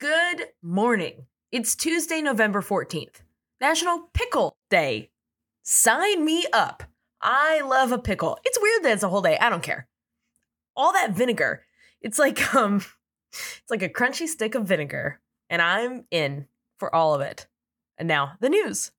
Good morning. It's Tuesday, November 14th, National Pickle Day. Sign me up. I love a pickle. It's weird that it's a whole day. I don't care. All that vinegar. It's like um it's like a crunchy stick of vinegar and I'm in for all of it. And now, the news.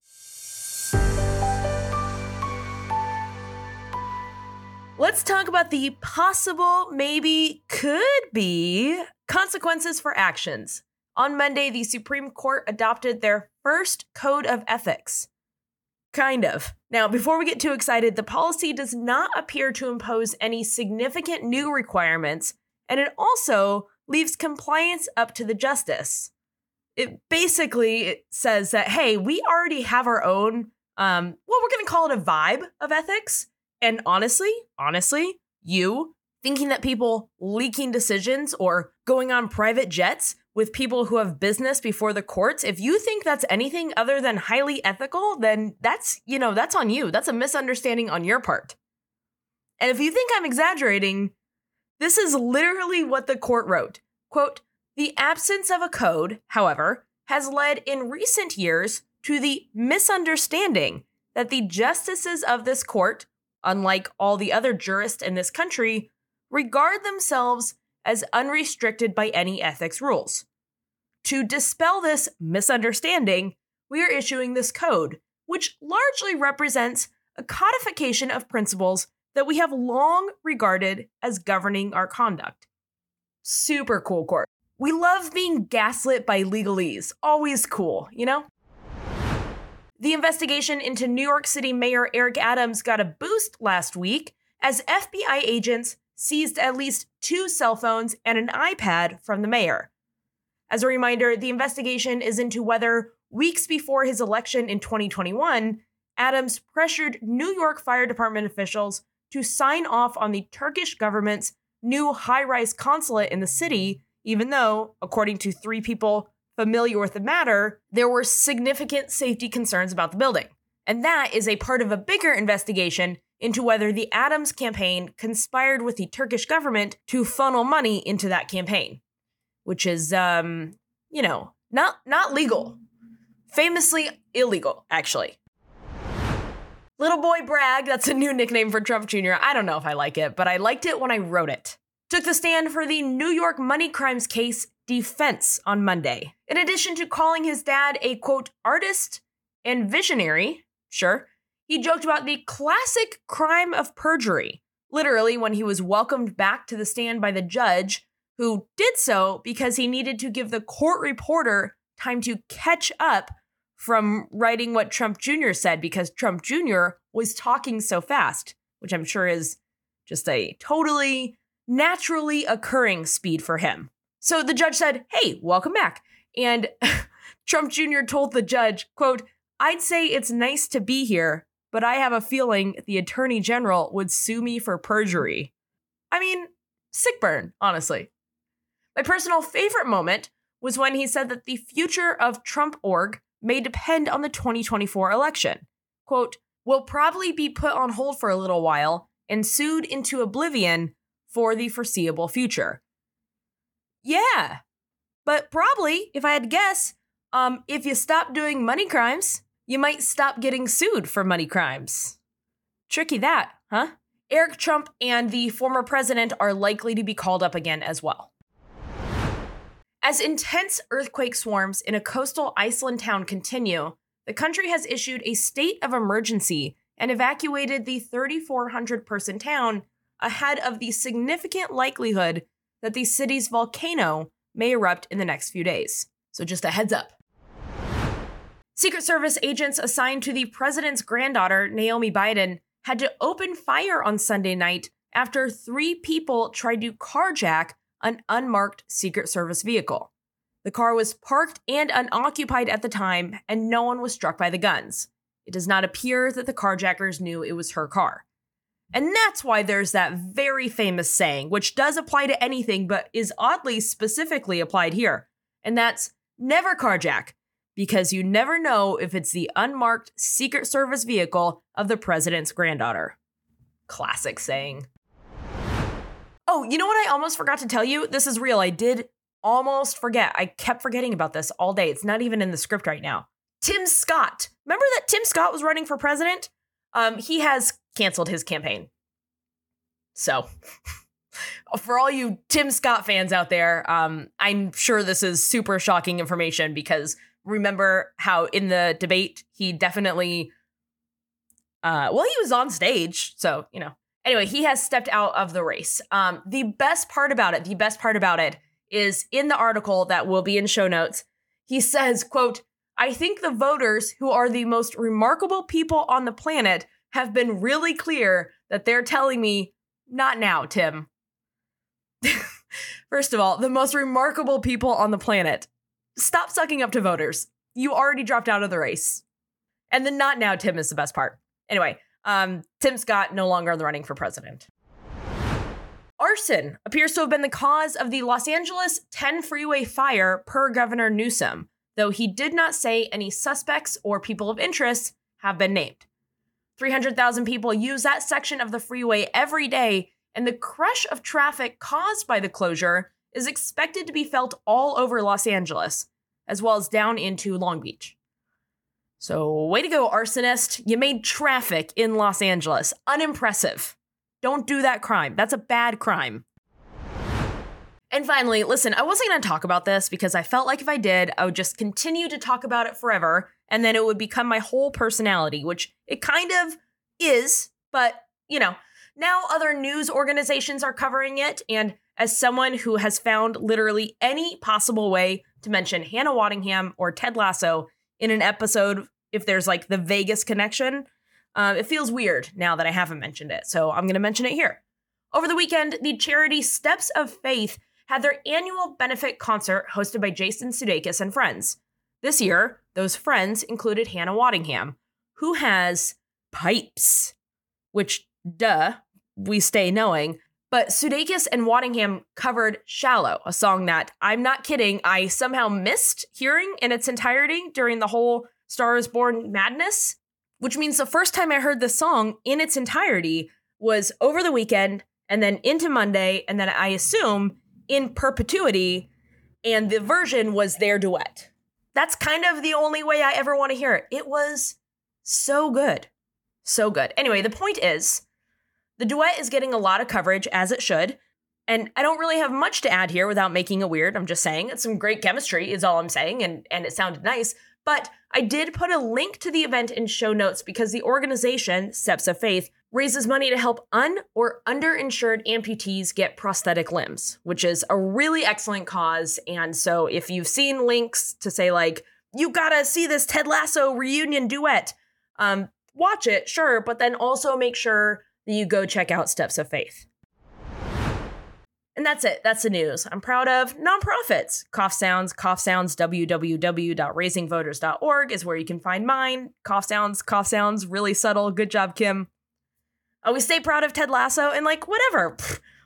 Let's talk about the possible, maybe, could be consequences for actions. On Monday, the Supreme Court adopted their first code of ethics. Kind of. Now, before we get too excited, the policy does not appear to impose any significant new requirements, and it also leaves compliance up to the justice. It basically says that, hey, we already have our own, um, well, we're going to call it a vibe of ethics. And honestly, honestly, you thinking that people leaking decisions or going on private jets with people who have business before the courts, if you think that's anything other than highly ethical, then that's, you know, that's on you. That's a misunderstanding on your part. And if you think I'm exaggerating, this is literally what the court wrote. Quote, the absence of a code, however, has led in recent years to the misunderstanding that the justices of this court unlike all the other jurists in this country, regard themselves as unrestricted by any ethics rules. To dispel this misunderstanding, we are issuing this code, which largely represents a codification of principles that we have long regarded as governing our conduct. Super cool court. We love being gaslit by legalese. Always cool, you know? The investigation into New York City Mayor Eric Adams got a boost last week as FBI agents seized at least two cell phones and an iPad from the mayor. As a reminder, the investigation is into whether, weeks before his election in 2021, Adams pressured New York Fire Department officials to sign off on the Turkish government's new high rise consulate in the city, even though, according to three people familiar with the matter, there were significant safety concerns about the building. And that is a part of a bigger investigation into whether the Adams campaign conspired with the Turkish government to funnel money into that campaign, which is um, you know, not not legal. Famously illegal, actually. Little Boy brag, that's a new nickname for Trump Jr. I don't know if I like it, but I liked it when I wrote it. Took the stand for the New York money crimes case defense on Monday. In addition to calling his dad a quote, artist and visionary, sure, he joked about the classic crime of perjury. Literally, when he was welcomed back to the stand by the judge, who did so because he needed to give the court reporter time to catch up from writing what Trump Jr. said because Trump Jr. was talking so fast, which I'm sure is just a totally naturally occurring speed for him. So the judge said, "Hey, welcome back." And Trump Jr. told the judge, quote, "I'd say it's nice to be here, but I have a feeling the attorney general would sue me for perjury." I mean, sick burn, honestly. My personal favorite moment was when he said that the future of Trump org may depend on the 2024 election. Quote, will probably be put on hold for a little while and sued into oblivion for the foreseeable future. Yeah. But probably, if I had to guess, um, if you stop doing money crimes, you might stop getting sued for money crimes. Tricky that, huh? Eric Trump and the former president are likely to be called up again as well. As intense earthquake swarms in a coastal Iceland town continue, the country has issued a state of emergency and evacuated the 3,400 person town ahead of the significant likelihood that the city's volcano may erupt in the next few days. So, just a heads up. Secret Service agents assigned to the president's granddaughter, Naomi Biden, had to open fire on Sunday night after three people tried to carjack an unmarked Secret Service vehicle. The car was parked and unoccupied at the time, and no one was struck by the guns. It does not appear that the carjackers knew it was her car. And that's why there's that very famous saying, which does apply to anything, but is oddly specifically applied here. And that's never carjack, because you never know if it's the unmarked Secret Service vehicle of the president's granddaughter. Classic saying. Oh, you know what I almost forgot to tell you? This is real. I did almost forget. I kept forgetting about this all day. It's not even in the script right now. Tim Scott. Remember that Tim Scott was running for president? Um, he has canceled his campaign. So, for all you Tim Scott fans out there, um, I'm sure this is super shocking information because remember how in the debate he definitely, uh, well, he was on stage, so you know. Anyway, he has stepped out of the race. Um, the best part about it, the best part about it is in the article that will be in show notes. He says, "quote I think the voters, who are the most remarkable people on the planet, have been really clear that they're telling me, not now, Tim. First of all, the most remarkable people on the planet. Stop sucking up to voters. You already dropped out of the race. And the not now, Tim is the best part. Anyway, um, Tim Scott no longer in the running for president. Arson appears to have been the cause of the Los Angeles 10 freeway fire per Governor Newsom though he did not say any suspects or people of interest have been named. 300,000 people use that section of the freeway every day, and the crush of traffic caused by the closure is expected to be felt all over Los Angeles, as well as down into Long Beach. So, way to go, arsonist. You made traffic in Los Angeles. Unimpressive. Don't do that crime. That's a bad crime. And finally, listen, I wasn't going to talk about this because I felt like if I did, I would just continue to talk about it forever and then it would become my whole personality, which it kind of is, but you know, now other news organizations are covering it. And as someone who has found literally any possible way to mention Hannah Waddingham or Ted Lasso in an episode, if there's like the Vegas connection, uh, it feels weird now that I haven't mentioned it. So I'm going to mention it here. Over the weekend, the charity Steps of Faith had their annual benefit concert hosted by Jason Sudeikis and friends. This year, those friends included Hannah Waddingham, who has pipes, which, duh, we stay knowing. But Sudeikis and Waddingham covered Shallow, a song that I'm not kidding, I somehow missed hearing in its entirety during the whole Stars Born madness, which means the first time I heard the song in its entirety was over the weekend and then into Monday, and then I assume in perpetuity, and the version was their duet. That's kind of the only way I ever want to hear it. It was so good. So good. Anyway, the point is the duet is getting a lot of coverage, as it should. And I don't really have much to add here without making it weird. I'm just saying it's some great chemistry, is all I'm saying, and, and it sounded nice. But I did put a link to the event in show notes because the organization, Steps of Faith, raises money to help un or underinsured amputees get prosthetic limbs, which is a really excellent cause. And so if you've seen links to say, like, you gotta see this Ted Lasso reunion duet, um, watch it, sure, but then also make sure that you go check out Steps of Faith. And that's it. That's the news. I'm proud of nonprofits. Cough Sounds, Cough Sounds, www.raisingvoters.org is where you can find mine. Cough Sounds, Cough Sounds, really subtle. Good job, Kim. Oh, I always stay proud of Ted Lasso and like whatever.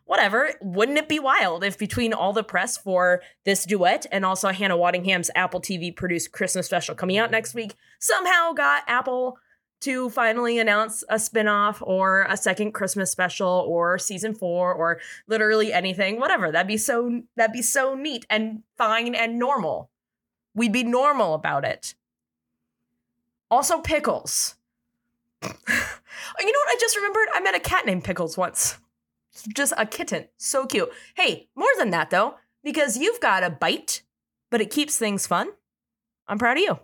whatever. Wouldn't it be wild if between all the press for this duet and also Hannah Waddingham's Apple TV produced Christmas special coming out next week somehow got Apple to finally announce a spinoff or a second Christmas special or season 4 or literally anything, whatever. That'd be so that'd be so neat and fine and normal. We'd be normal about it. Also pickles. you know what I just remembered? I met a cat named Pickles once. Just a kitten. So cute. Hey, more than that though, because you've got a bite, but it keeps things fun. I'm proud of you.